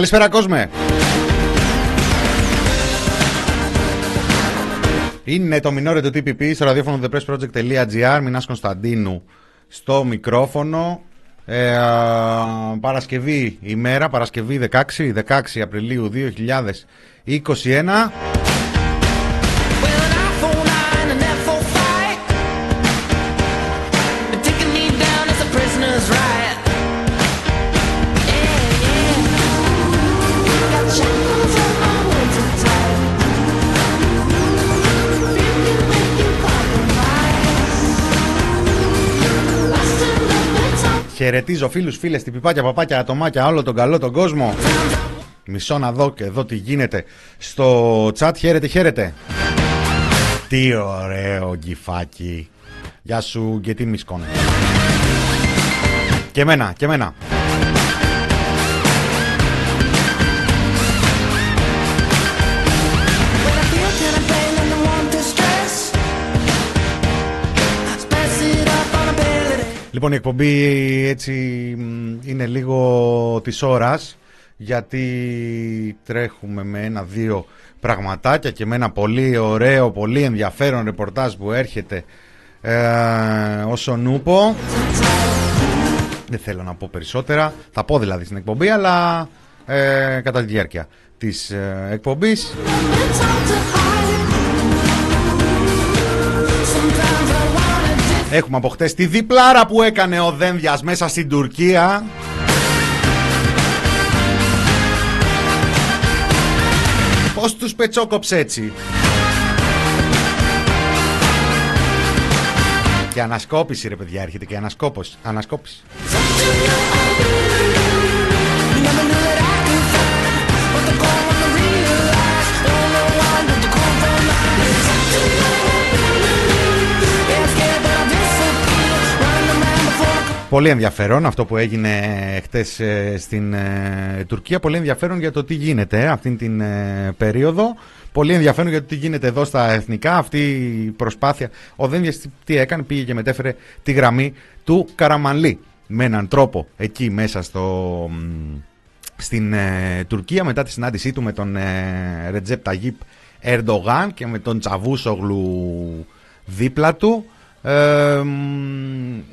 Καλησπέρα κόσμε. Είναι το μινόρε του TPP στο ραδιόφωνο thepressproject.gr Μινάς Κωνσταντίνου στο μικρόφωνο ε, Παρασκευή ημέρα, Παρασκευή 16, 16 Απριλίου 2021 Χαιρετίζω φίλους, φίλες, τυπιπάκια, παπάκια, ατομάκια, όλο τον καλό τον κόσμο. Μισό να δω και εδώ τι γίνεται στο chat. Χαίρετε, χαίρετε. Τι ωραίο γκυφάκι. Γεια σου και τι μισκόν. Και μένα, και μένα. Λοιπόν, η εκπομπή έτσι είναι λίγο της ώρας γιατί τρέχουμε με ένα-δύο πραγματάκια και με ένα πολύ ωραίο, πολύ ενδιαφέρον ρεπορτάζ που έρχεται ε, όσο νούπο. Δεν θέλω να πω περισσότερα, θα πω δηλαδή στην εκπομπή, αλλά ε, κατά τη διάρκεια της ε, εκπομπής. Έχουμε από χτες τη διπλάρα που έκανε ο Δένδιας μέσα στην Τουρκία. Πώς τους πετσόκοψε έτσι; Και ανασκόπηση ρε παιδιά έρχεται και ανασκόπωση. Ανασκόπηση. Πολύ ενδιαφέρον αυτό που έγινε χτες ε, στην ε, Τουρκία. Πολύ ενδιαφέρον για το τι γίνεται αυτήν την ε, περίοδο. Πολύ ενδιαφέρον για το τι γίνεται εδώ στα εθνικά. Αυτή η προσπάθεια. Ο Δένδιας τι έκανε, πήγε και μετέφερε τη γραμμή του Καραμανλή. Με έναν τρόπο εκεί μέσα στο, στην Τουρκία μετά τη συνάντησή του με τον Ρετζέπ Ταγίπ Ερντογάν και με τον Τσαβούσογλου δίπλα του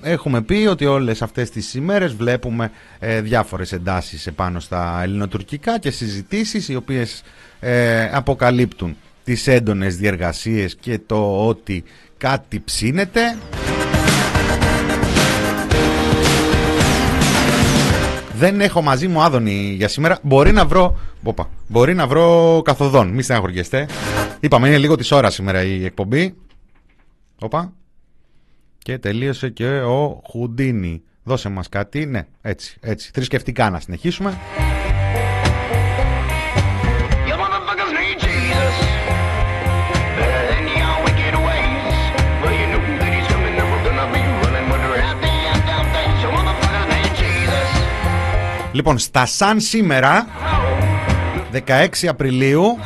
έχουμε πει ότι όλες αυτές τις ημέρες βλέπουμε ε, διάφορες εντάσεις επάνω στα ελληνοτουρκικά και συζητήσεις οι οποίες ε, αποκαλύπτουν τις έντονες διεργασίες και το ότι κάτι ψήνεται. Δεν έχω μαζί μου άδωνη για σήμερα. Μπορεί να βρω. Οπα, μπορεί να βρω καθοδόν. Μη στεναχωριέστε. Είπαμε είναι λίγο της ώρας σήμερα η εκπομπή. Οπα. Και τελείωσε και ο Χουντίνι. Δώσε μας κάτι. Ναι, έτσι, έτσι. Θρησκευτικά να συνεχίσουμε. Λοιπόν, στα σαν σήμερα, 16 Απριλίου,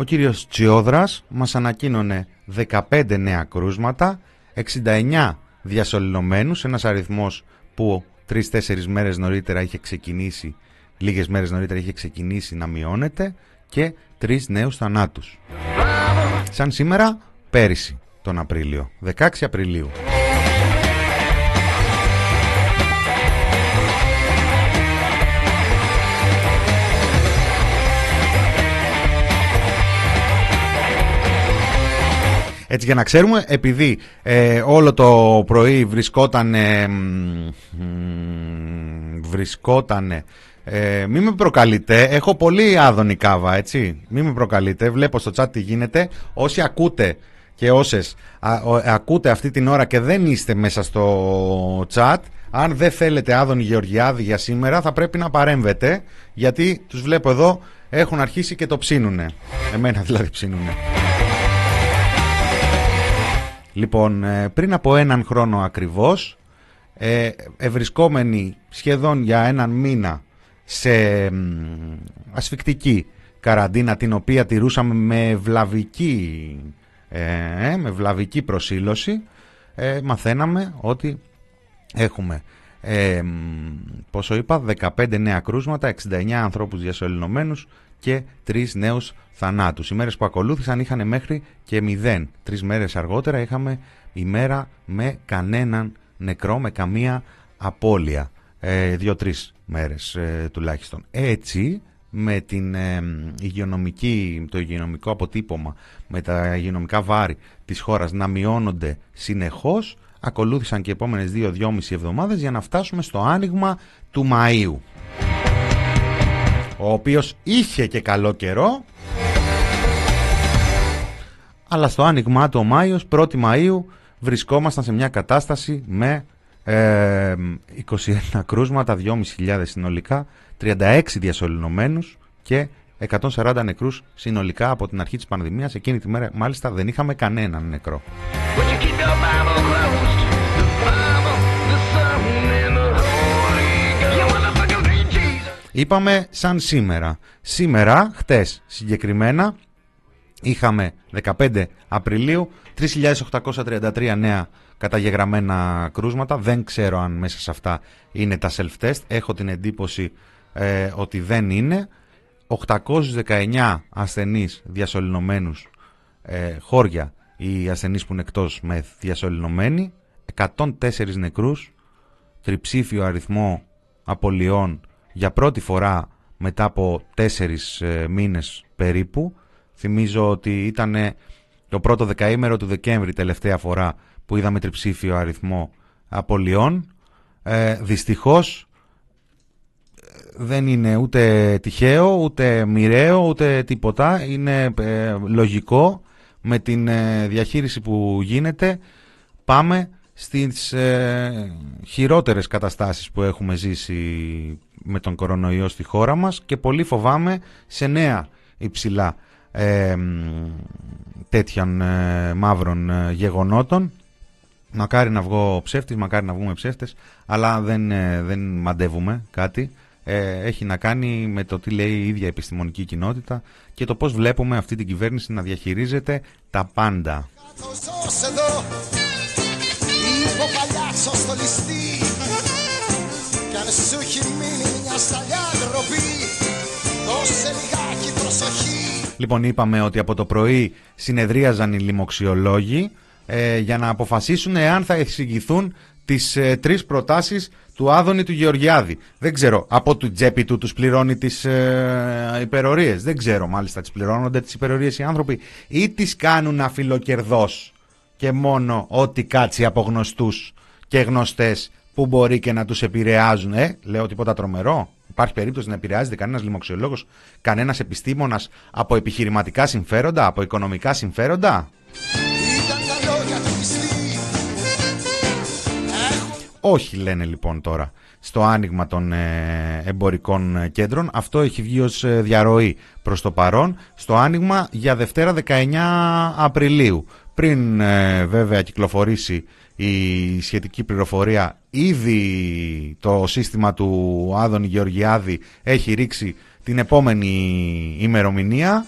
Ο κύριος Τσιόδρας μας ανακοίνωνε 15 νέα κρούσματα, 69 διασωληνωμένους, ένας αριθμός που 3-4 μέρες νωρίτερα είχε ξεκινήσει, λίγες μέρες νωρίτερα είχε ξεκινήσει να μειώνεται και 3 νέους θανάτους. Σαν σήμερα, πέρυσι τον Απρίλιο, 16 Απριλίου. Έτσι για να ξέρουμε, επειδή ε, όλο το πρωί βρισκόταν. βρισκότανε. Ε, μην με προκαλείτε, έχω πολύ άδωνη κάβα, έτσι. Μην με προκαλείτε, βλέπω στο chat τι γίνεται. Όσοι ακούτε και όσες ακούτε αυτή την ώρα και δεν είστε μέσα στο chat, αν δεν θέλετε άδωνη Γεωργιάδη για σήμερα, θα πρέπει να παρέμβετε, γιατί τους βλέπω εδώ έχουν αρχίσει και το ψήνουνε. Εμένα δηλαδή ψήνουνε. Λοιπόν, ε, πριν από έναν χρόνο ακριβώς, ε, ευρισκόμενοι σχεδόν για έναν μήνα σε ασφικτική καραντίνα την οποία τηρούσαμε με βλαβική, ε, με βλαβική προσήλωση, μαθαίναμε ότι έχουμε ε, πόσο είπα 15 νέα κρούσματα 69 ανθρώπους διασωληνωμένους και 3 νέους θανάτους. Οι μέρες που ακολούθησαν είχαν μέχρι και 0 τρεις μέρες αργότερα είχαμε ημέρα με κανέναν νεκρό με καμία απώλεια. Ε, δύο-τρεις μέρες ε, τουλάχιστον. Έτσι με την ε, υγειονομική, το υγειονομικό αποτύπωμα, με τα υγειονομικά βάρη της χώρας να μειώνονται συνεχώς, ακολούθησαν και οι επόμενες 2-2,5 εβδομάδες για να φτάσουμε στο άνοιγμα του Μαΐου. Ο οποίος είχε και καλό καιρό, αλλά στο άνοιγμα του ο Μάιος, 1η Μαΐου, βρισκόμασταν σε μια κατάσταση με 21 κρούσματα, 2.500 συνολικά, 36 διασωληνωμένους και 140 νεκρούς συνολικά από την αρχή της πανδημίας. Εκείνη τη μέρα μάλιστα δεν είχαμε κανέναν νεκρό. Είπαμε σαν σήμερα. Σήμερα, χτες συγκεκριμένα, είχαμε 15 Απριλίου 3.833 νέα καταγεγραμμένα κρούσματα. Δεν ξέρω αν μέσα σε αυτά είναι τα self-test. Έχω την εντύπωση ε, ότι δεν είναι. 819 ασθενείς διασωληνωμένους ε, χώρια οι ασθενείς που είναι εκτός με διασωληνωμένοι 104 νεκρούς τριψήφιο αριθμό απολειών για πρώτη φορά μετά από τέσσερις ε, μήνες περίπου θυμίζω ότι ήταν το πρώτο δεκαήμερο του Δεκέμβρη τελευταία φορά που είδαμε τριψήφιο αριθμό απολειών ε, δυστυχώς δεν είναι ούτε τυχαίο, ούτε μοιραίο, ούτε τίποτα. Είναι ε, λογικό με την ε, διαχείριση που γίνεται. Πάμε στις ε, χειρότερες καταστάσεις που έχουμε ζήσει με τον κορονοϊό στη χώρα μας και πολύ φοβάμαι σε νέα υψηλά ε, τέτοιων μαύρων γεγονότων. Μακάρι να βγω ψεύτης, μακάρι να βγούμε ψεύτες, αλλά δεν, δεν μαντεύουμε κάτι. Ε, έχει να κάνει με το τι λέει η ίδια επιστημονική κοινότητα και το πώς βλέπουμε αυτή την κυβέρνηση να διαχειρίζεται τα πάντα. Λοιπόν είπαμε ότι από το πρωί συνεδρίαζαν οι λοιμοξιολόγοι ε, για να αποφασίσουν εάν θα εξηγηθούν τις ε, τρεις προτάσεις του Άδωνη του Γεωργιάδη. Δεν ξέρω, από του τσέπη του τους πληρώνει τις ε, υπερορίες; Δεν ξέρω μάλιστα, τις πληρώνονται τις υπερορίες οι άνθρωποι ή τις κάνουν αφιλοκερδός και μόνο ό,τι κάτσει από γνωστούς και γνωστές που μπορεί και να τους επηρεάζουν. Ε, λέω τίποτα τρομερό. Υπάρχει περίπτωση να επηρεάζεται κανένας λοιμοξιολόγος, κανένας επιστήμονας από επιχειρηματικά συμφέροντα, από οικονομικά συμφέροντα; Όχι λένε λοιπόν τώρα στο άνοιγμα των ε, εμπορικών κέντρων. Αυτό έχει βγει ως ε, διαρροή προς το παρόν στο άνοιγμα για Δευτέρα 19 Απριλίου. Πριν ε, βέβαια κυκλοφορήσει η σχετική πληροφορία ήδη το σύστημα του Άδωνη Γεωργιάδη έχει ρίξει την επόμενη ημερομηνία.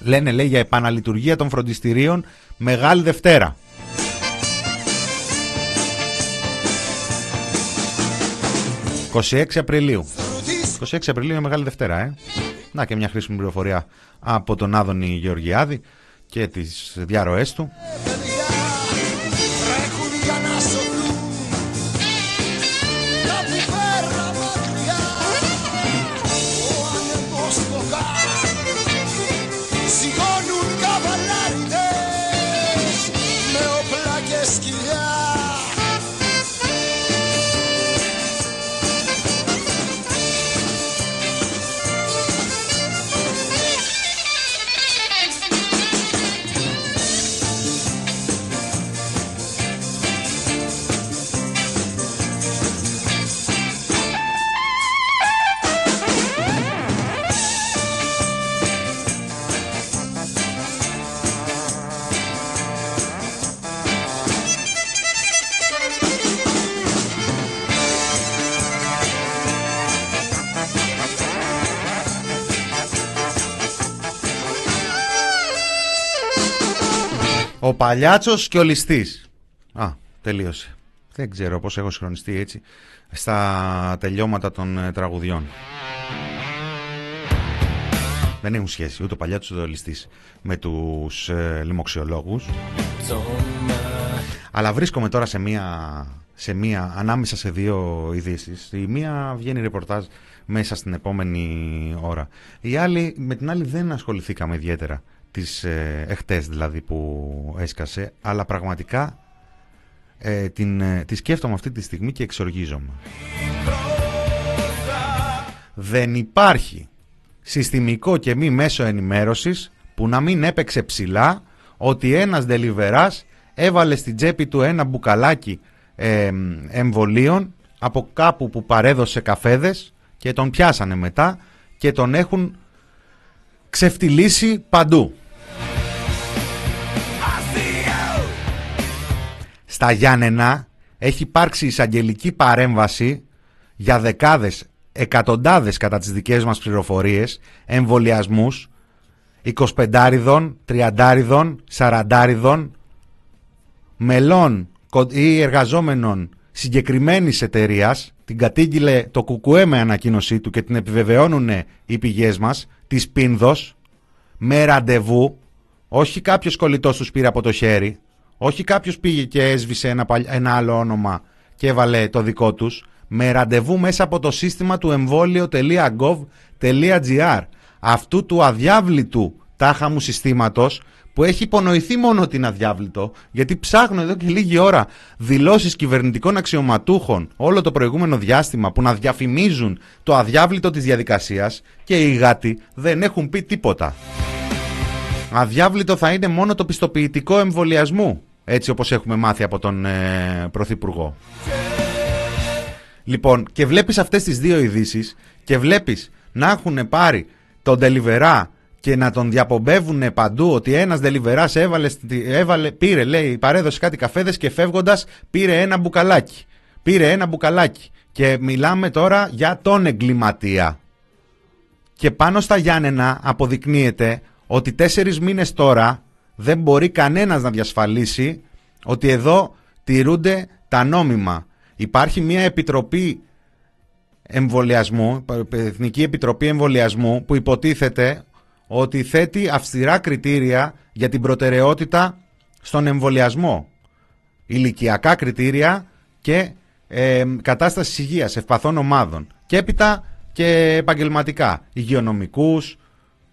Λένε λέει για επαναλειτουργία των φροντιστηρίων Μεγάλη Δευτέρα. 26 Απριλίου. 26 Απριλίου είναι Μεγάλη Δευτέρα, ε. Να και μια χρήσιμη πληροφορία από τον Άδωνη Γεωργιάδη και τις διαρροές του. Παλιάτσος και ο Ληστής. Α, τελείωσε. Δεν ξέρω πώς έχω συγχρονιστεί έτσι στα τελειώματα των ε, τραγουδιών. Δεν έχουν σχέση ούτε ο παλιά του με τους ε, λοιμοξιολόγους. Αλλά βρίσκομαι τώρα σε μία, σε μία, ανάμεσα σε δύο ειδήσεις. Η μία βγαίνει ρεπορτάζ μέσα στην επόμενη ώρα. Η άλλη, με την άλλη δεν ασχοληθήκαμε ιδιαίτερα τις ε, εχτες δηλαδή που έσκασε, αλλά πραγματικά ε, την, ε, τη σκέφτομαι αυτή τη στιγμή και εξοργίζομαι. Δεν υπάρχει συστημικό και μη μέσο ενημέρωσης που να μην έπαιξε ψηλά ότι ένας δελιβεράς έβαλε στην τσέπη του ένα μπουκαλάκι ε, εμβολίων από κάπου που παρέδωσε καφέδες και τον πιάσανε μετά και τον έχουν ξεφτυλίσει παντού. Στα Γιάννενα έχει υπάρξει εισαγγελική παρέμβαση για δεκάδες, εκατοντάδες κατά τις δικές μας πληροφορίες, εμβολιασμούς, 25 30 40 μελών ή εργαζόμενων συγκεκριμένης εταιρείας, την κατήγγειλε το Κουκουέ με ανακοίνωσή του και την επιβεβαιώνουν οι πηγές μας, της Πίνδος, με ραντεβού, όχι κάποιος κολλητός τους πήρε από το χέρι, όχι κάποιος πήγε και έσβησε ένα, ένα άλλο όνομα και έβαλε το δικό τους, με ραντεβού μέσα από το σύστημα του εμβόλιο.gov.gr αυτού του αδιάβλητου τάχα μου συστήματος που έχει υπονοηθεί μόνο την αδιάβλητο, γιατί ψάχνω εδώ και λίγη ώρα δηλώσεις κυβερνητικών αξιωματούχων όλο το προηγούμενο διάστημα που να διαφημίζουν το αδιάβλητο της διαδικασίας και οι γάτοι δεν έχουν πει τίποτα. Αδιάβλητο θα είναι μόνο το πιστοποιητικό εμβολιασμού, έτσι όπως έχουμε μάθει από τον ε, Πρωθυπουργό. Λοιπόν, και βλέπεις αυτές τις δύο ειδήσεις και βλέπεις να έχουν πάρει τον Τελιβερά και να τον διαπομπεύουν παντού ότι ένας Δελιβεράς έβαλε, έβαλε, πήρε, λέει, παρέδωσε κάτι καφέδες και φεύγοντας πήρε ένα μπουκαλάκι. Πήρε ένα μπουκαλάκι. Και μιλάμε τώρα για τον εγκληματία. Και πάνω στα Γιάννενα αποδεικνύεται ότι τέσσερις μήνες τώρα δεν μπορεί κανένας να διασφαλίσει ότι εδώ τηρούνται τα νόμιμα. Υπάρχει μια επιτροπή εμβολιασμού, Εθνική Επιτροπή Εμβολιασμού που υποτίθεται ότι θέτει αυστηρά κριτήρια για την προτεραιότητα στον εμβολιασμό. Ηλικιακά κριτήρια και ε, κατάστασης υγείας ευπαθών ομάδων. Και έπειτα και επαγγελματικά, υγειονομικούς,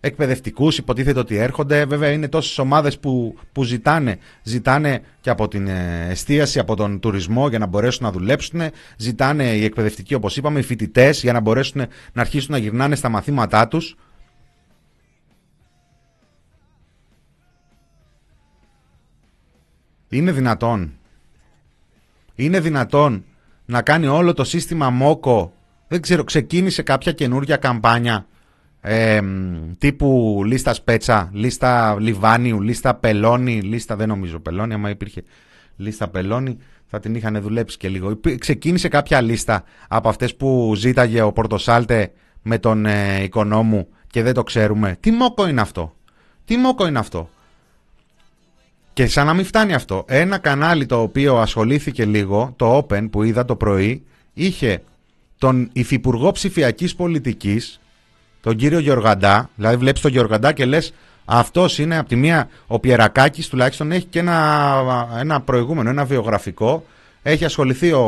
εκπαιδευτικούς υποτίθεται ότι έρχονται. Βέβαια είναι τόσες ομάδες που, που ζητάνε. Ζητάνε και από την ε, εστίαση, από τον τουρισμό για να μπορέσουν να δουλέψουν. Ζητάνε οι εκπαιδευτικοί όπως είπαμε, οι φοιτητές για να μπορέσουν να αρχίσουν να γυρνάνε στα μαθήματά τους. Είναι δυνατόν. Είναι δυνατόν να κάνει όλο το σύστημα ΜΟΚΟ. Δεν ξέρω, ξεκίνησε κάποια καινούργια καμπάνια ε, τύπου λίστα Σπέτσα, λίστα Λιβάνιου, λίστα Πελώνη, λίστα δεν νομίζω Πελώνη, άμα υπήρχε λίστα Πελώνη θα την είχαν δουλέψει και λίγο. Ξεκίνησε κάποια λίστα από αυτές που ζήταγε ο Πορτοσάλτε με τον ε, οικονόμου και δεν το ξέρουμε. Τι μόκο είναι αυτό; Τι μόκο είναι αυτό; Και σαν να μην φτάνει αυτό, ένα κανάλι το οποίο ασχολήθηκε λίγο, το Open που είδα το πρωί, είχε τον Υφυπουργό Ψηφιακής Πολιτικής, τον κύριο Γεωργαντά, δηλαδή βλέπεις τον Γεωργαντά και λες, αυτός είναι από τη μία, ο Πιερακάκης τουλάχιστον έχει και ένα, ένα προηγούμενο, ένα βιογραφικό. Έχει ασχοληθεί ο,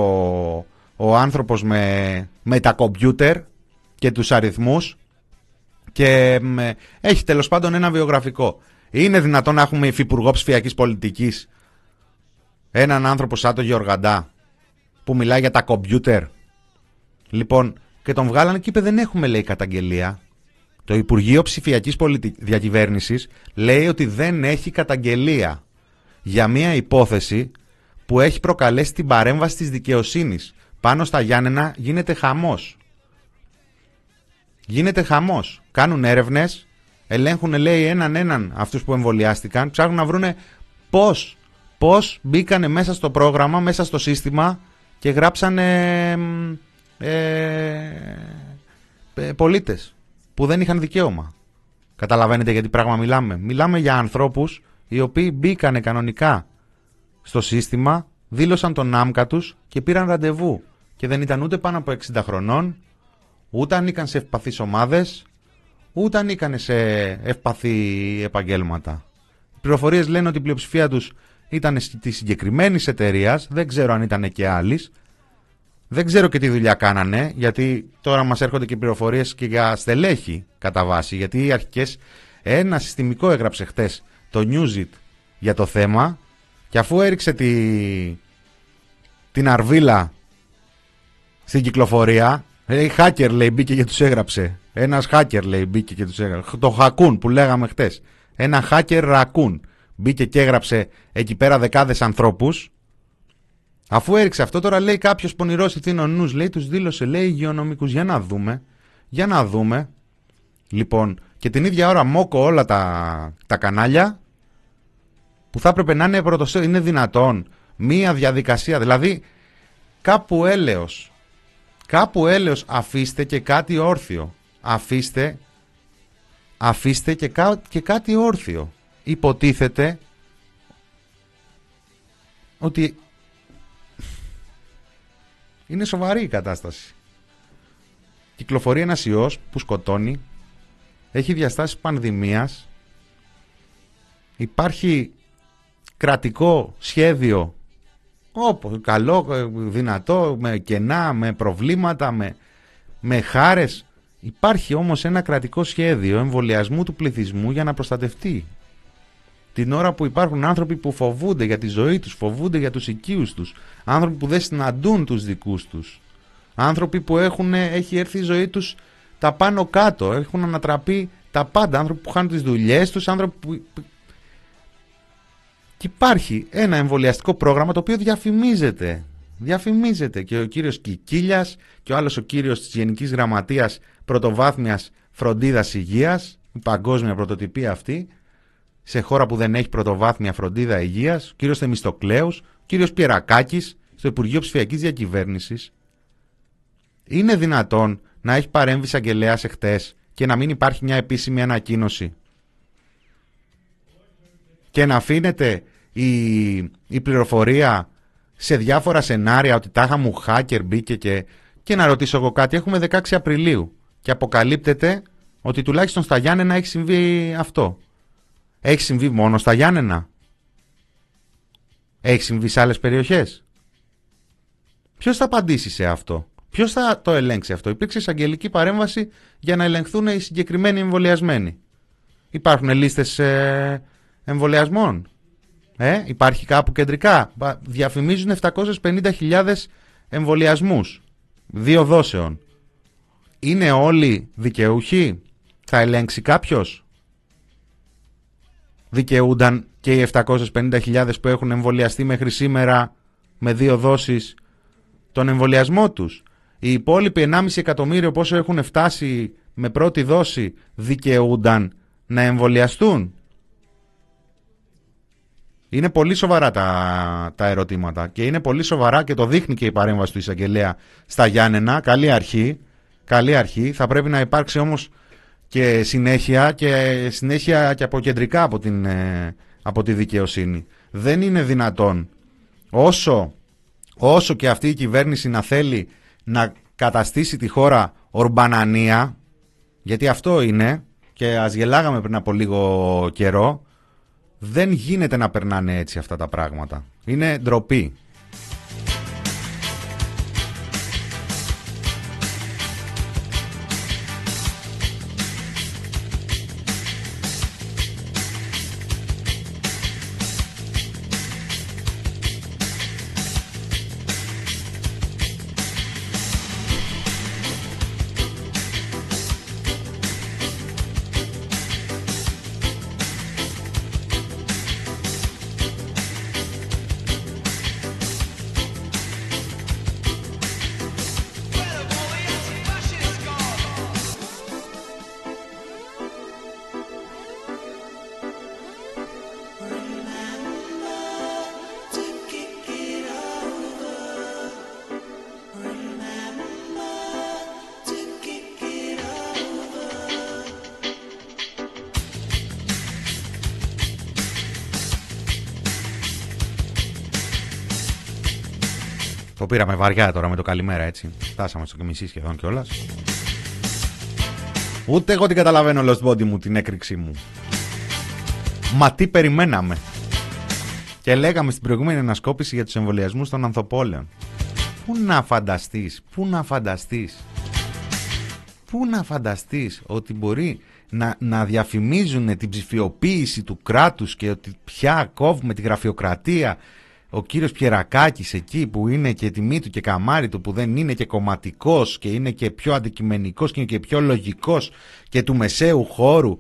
ο άνθρωπος με, με τα κομπιούτερ και τους αριθμούς και έχει τέλος πάντων ένα βιογραφικό. Είναι δυνατόν να έχουμε υφυπουργό ψηφιακής πολιτικής έναν άνθρωπο σαν τον Γεωργαντά που μιλάει για τα κομπιούτερ. Λοιπόν, και τον βγάλανε και είπε δεν έχουμε λέει καταγγελία. Το Υπουργείο Ψηφιακής Διακυβέρνησης λέει ότι δεν έχει καταγγελία για μια υπόθεση που έχει προκαλέσει την παρέμβαση της δικαιοσύνης. Πάνω στα Γιάννενα γίνεται χαμός. Γίνεται χαμός. Κάνουν έρευνες ελέγχουν λέει έναν έναν αυτούς που εμβολιάστηκαν, ψάχνουν να βρούνε πώς, πώς μπήκανε μέσα στο πρόγραμμα, μέσα στο σύστημα και γράψανε ε, ε, πολίτες που δεν είχαν δικαίωμα. Καταλαβαίνετε γιατί πράγμα μιλάμε. Μιλάμε για ανθρώπους οι οποίοι μπήκανε κανονικά στο σύστημα, δήλωσαν τον άμκα τους και πήραν ραντεβού και δεν ήταν ούτε πάνω από 60 χρονών, ούτε ανήκαν σε ευπαθείς ομάδες, ούτε ανήκαν σε ευπαθή επαγγέλματα. Οι πληροφορίες λένε ότι η πλειοψηφία τους ήταν της συγκεκριμένης εταιρείας, δεν ξέρω αν ήταν και άλλης. Δεν ξέρω και τι δουλειά κάνανε, γιατί τώρα μας έρχονται και πληροφορίες και για στελέχη κατά βάση. Γιατί οι αρχικές, ένα συστημικό έγραψε χτες το Newsit για το θέμα και αφού έριξε τη, την αρβίλα στην κυκλοφορία, λέει hacker λέει μπήκε και τους έγραψε. Ένας hacker λέει μπήκε και τους έγραψε. Το χακούν που λέγαμε χτες. Ένα hacker ρακούν. Μπήκε και έγραψε εκεί πέρα δεκάδες ανθρώπους. Αφού έριξε αυτό τώρα λέει κάποιος πονηρός ηθήνων λέει τους δήλωσε λέει υγειονομικούς. Για να δούμε. Για να δούμε. Λοιπόν, και την ίδια ώρα μόκο όλα τα, τα κανάλια που θα έπρεπε να είναι πρωτοσέ, είναι δυνατόν μία διαδικασία, δηλαδή κάπου έλεος, κάπου έλεος αφήστε και κάτι όρθιο, αφήστε, αφήστε και, και κάτι όρθιο. Υποτίθεται ότι είναι σοβαρή η κατάσταση. Κυκλοφορεί ένας ιός που σκοτώνει, έχει διαστάσεις πανδημίας, υπάρχει κρατικό σχέδιο όπως καλό, δυνατό, με κενά, με προβλήματα, με, με χάρες. Υπάρχει όμως ένα κρατικό σχέδιο εμβολιασμού του πληθυσμού για να προστατευτεί. Την ώρα που υπάρχουν άνθρωποι που φοβούνται για τη ζωή τους, φοβούνται για τους οικείους τους, άνθρωποι που δεν συναντούν τους δικούς τους, άνθρωποι που έχουν, έχει έρθει η ζωή τους τα πάνω κάτω, έχουν ανατραπεί τα πάντα, άνθρωποι που χάνουν τις δουλειές τους, άνθρωποι που και υπάρχει ένα εμβολιαστικό πρόγραμμα το οποίο διαφημίζεται. Διαφημίζεται και ο κύριος Κικίλιας και ο άλλος ο κύριος της Γενικής Γραμματείας Πρωτοβάθμιας Φροντίδας Υγείας, η παγκόσμια πρωτοτυπία αυτή, σε χώρα που δεν έχει πρωτοβάθμια φροντίδα υγείας, ο κύριος Θεμιστοκλέους, ο κύριος Πιερακάκης στο Υπουργείο Ψηφιακής Διακυβέρνησης. Είναι δυνατόν να έχει παρέμβει εισαγγελέα εχθές και να μην υπάρχει μια επίσημη ανακοίνωση; Και να αφήνεται η, η πληροφορία σε διάφορα σενάρια ότι τάχα μου hacker μπήκε και, και να ρωτήσω εγώ κάτι. Έχουμε 16 Απριλίου και αποκαλύπτεται ότι τουλάχιστον στα Γιάννενα έχει συμβεί αυτό. Έχει συμβεί μόνο στα Γιάννενα. Έχει συμβεί σε άλλες περιοχές. Ποιος θα απαντήσει σε αυτό; Ποιος θα το ελέγξει αυτό; Υπήρξε εισαγγελική παρέμβαση για να ελεγχθούν οι συγκεκριμένοι εμβολιασμένοι. Υπάρχουν λίστες ε, εμβολιασμών. Ε, υπάρχει κάπου κεντρικά. Διαφημίζουν 750.000 εμβολιασμούς. Δύο δόσεων. Είναι όλοι δικαιούχοι; Θα ελέγξει κάποιος; Δικαιούνταν και οι 750.000 που έχουν εμβολιαστεί μέχρι σήμερα με δύο δόσεις τον εμβολιασμό τους. Οι υπόλοιποι 1,5 εκατομμύριο πόσο έχουν φτάσει με πρώτη δόση δικαιούνταν να εμβολιαστούν. Είναι πολύ σοβαρά τα, τα ερωτήματα και είναι πολύ σοβαρά και το δείχνει και η παρέμβαση του εισαγγελέα στα Γιάννενα. Καλή αρχή. Καλή αρχή. Θα πρέπει να υπάρξει όμως και συνέχεια και συνέχεια και αποκεντρικά από, την, ε, από τη δικαιοσύνη. Δεν είναι δυνατόν όσο, όσο και αυτή η κυβέρνηση να θέλει να καταστήσει τη χώρα ορμπανανία, γιατί αυτό είναι και ας γελάγαμε πριν από λίγο καιρό, δεν γίνεται να περνάνε έτσι αυτά τα πράγματα. Είναι ντροπή. Το πήραμε βαριά τώρα με το καλημέρα έτσι. Φτάσαμε στο μισή σχεδόν κιόλας. Ούτε εγώ την καταλαβαίνω Lost Body μου την έκρηξή μου. Μα τι περιμέναμε. Και λέγαμε στην προηγούμενη ανασκόπηση για τους εμβολιασμούς των ανθοπόλεων. Πού να φανταστείς, πού να φανταστείς, πού να φανταστείς ότι μπορεί να, να διαφημίζουν την ψηφιοποίηση του κράτους και ότι πια κόβουμε τη γραφειοκρατία ο κύριος Πιερακάκης εκεί που είναι και τιμή του και καμάρι του που δεν είναι και κομματικός και είναι και πιο αντικειμενικός και είναι και πιο λογικός και του μεσαίου χώρου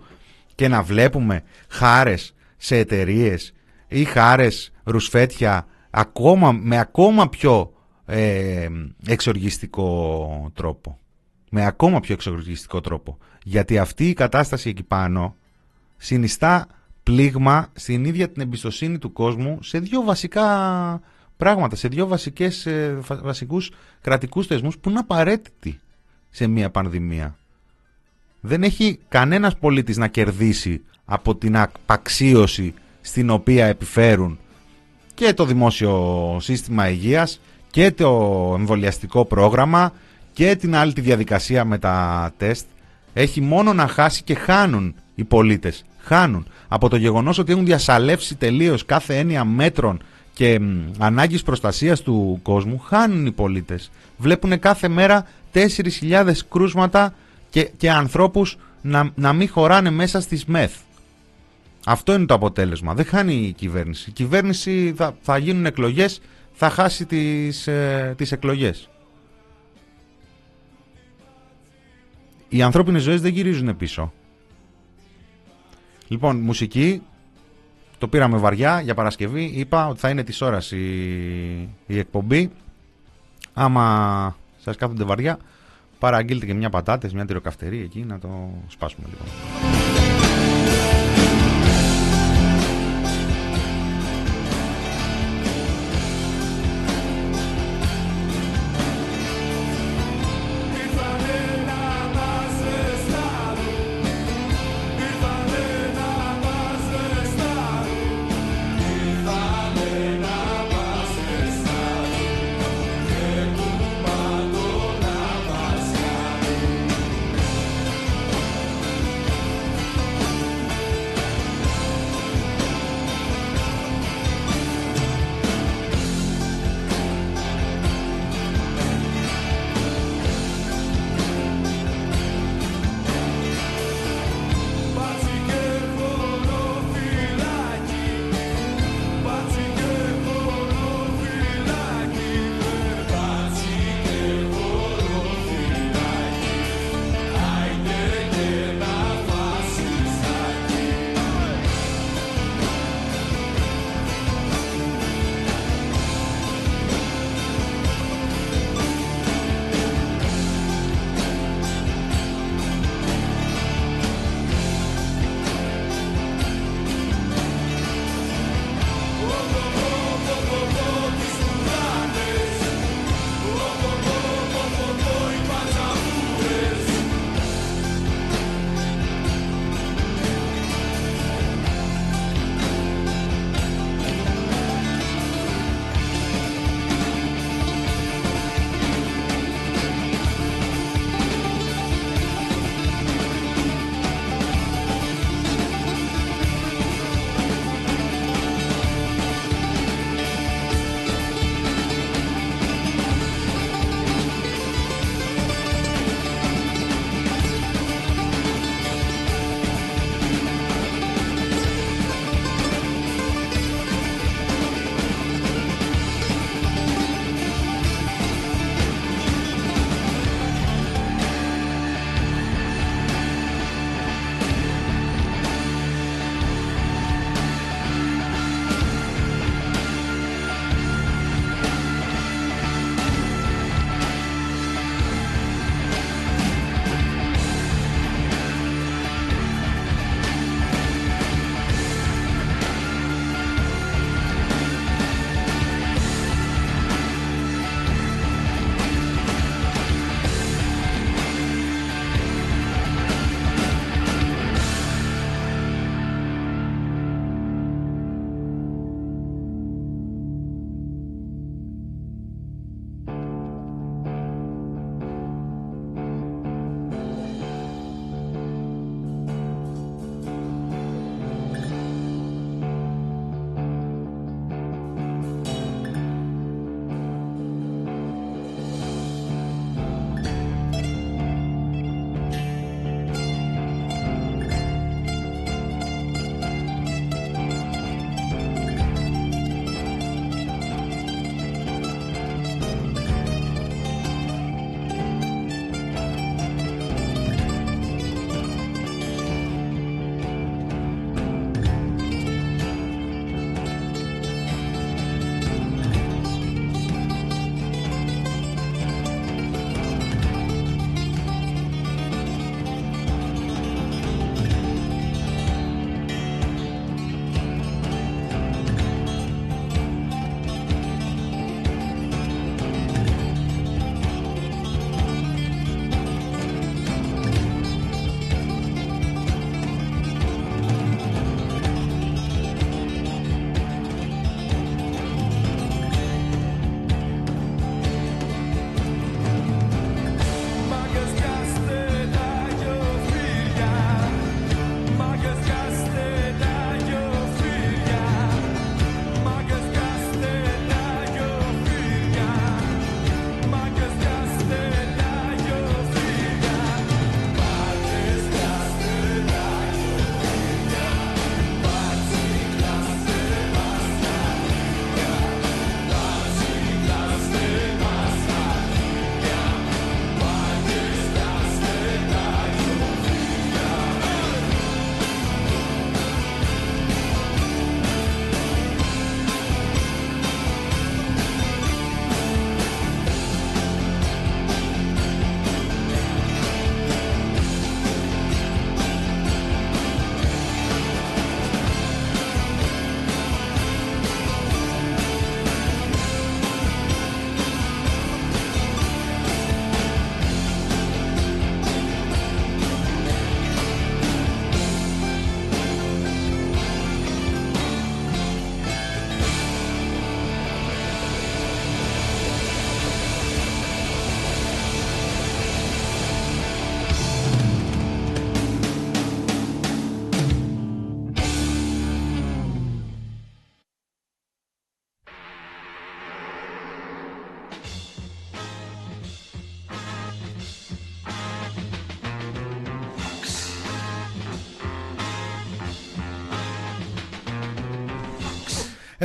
και να βλέπουμε χάρες σε εταιρείες ή χάρες ρουσφέτια ακόμα, με ακόμα πιο ε, εξοργιστικό τρόπο. Με ακόμα πιο εξοργιστικό τρόπο. Γιατί αυτή η κατάσταση εκεί πάνω συνιστά πλήγμα στην ίδια την εμπιστοσύνη του κόσμου σε δύο βασικά πράγματα, σε δύο βασικές, ε, βασικούς κρατικούς θεσμούς που είναι απαραίτητοι σε μια πανδημία. Δεν έχει κανένας πολίτης να κερδίσει από την απαξίωση στην οποία επιφέρουν και το δημόσιο σύστημα υγείας και το εμβολιαστικό πρόγραμμα και την άλλη τη διαδικασία με τα τεστ. Έχει μόνο να χάσει και χάνουν οι πολίτες. Χάνουν από το γεγονός ότι έχουν διασαλεύσει τελείως κάθε έννοια μέτρων και ανάγκης προστασίας του κόσμου, χάνουν οι πολίτες. Βλέπουν κάθε μέρα 4.000 κρούσματα και, και ανθρώπους να, να μην χωράνε μέσα στις ΜΕΘ. Αυτό είναι το αποτέλεσμα. Δεν χάνει η κυβέρνηση. Η κυβέρνηση θα, θα γίνουν εκλογές, θα χάσει τις, ε, τις εκλογές. Οι ανθρώπινες ζωές δεν γυρίζουν πίσω. Λοιπόν, μουσική. Το πήραμε βαριά για Παρασκευή. Είπα ότι θα είναι της ώρας η, η εκπομπή. Άμα σας κάθονται βαριά, παραγγείλτε και μια πατάτες, μια τυροκαυτερή εκεί να το σπάσουμε λοιπόν.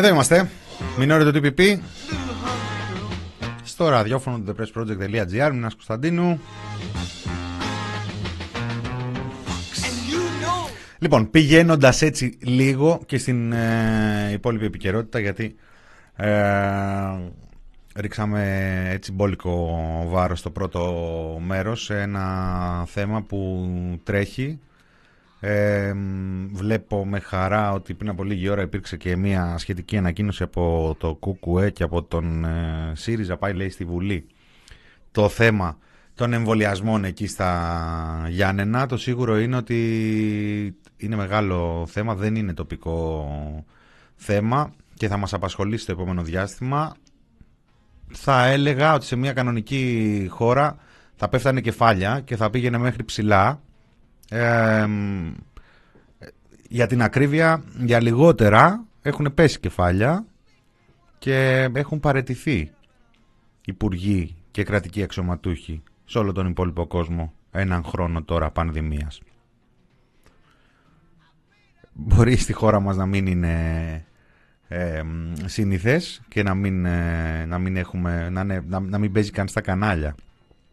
Εδώ είμαστε. Μινόρε το TPP. Στο ραδιόφωνο του thepressproject.gr. Μινάς Κωνσταντίνου. Λοιπόν, πηγαίνοντας έτσι λίγο και στην ε, υπόλοιπη επικαιρότητα, γιατί ε, ρίξαμε έτσι μπόλικο βάρος στο πρώτο μέρος σε ένα θέμα που τρέχει ε, βλέπω με χαρά ότι πριν από λίγη ώρα υπήρξε και μια σχετική ανακοίνωση από το ΚΚΕ και από τον ε, ΣΥΡΙΖΑ πάει λέει στη Βουλή το θέμα των εμβολιασμών εκεί στα Γιάννενα. Το σίγουρο είναι ότι είναι μεγάλο θέμα, δεν είναι τοπικό θέμα και θα μας απασχολήσει το επόμενο διάστημα. Θα έλεγα ότι σε μια κανονική χώρα θα πέφτανε κεφάλια και θα πήγαινε μέχρι ψηλά για την ακρίβεια, για λιγότερα έχουν πέσει κεφάλια και έχουν παρετηθεί υπουργοί και κρατικοί αξιωματούχοι σε όλο τον υπόλοιπο κόσμο έναν χρόνο τώρα πανδημίας. Μπορεί στη χώρα μας να μην είναι ε, συνηθές και να μην, ε, να μην, έχουμε, να, να, να μην παίζει καν στα κανάλια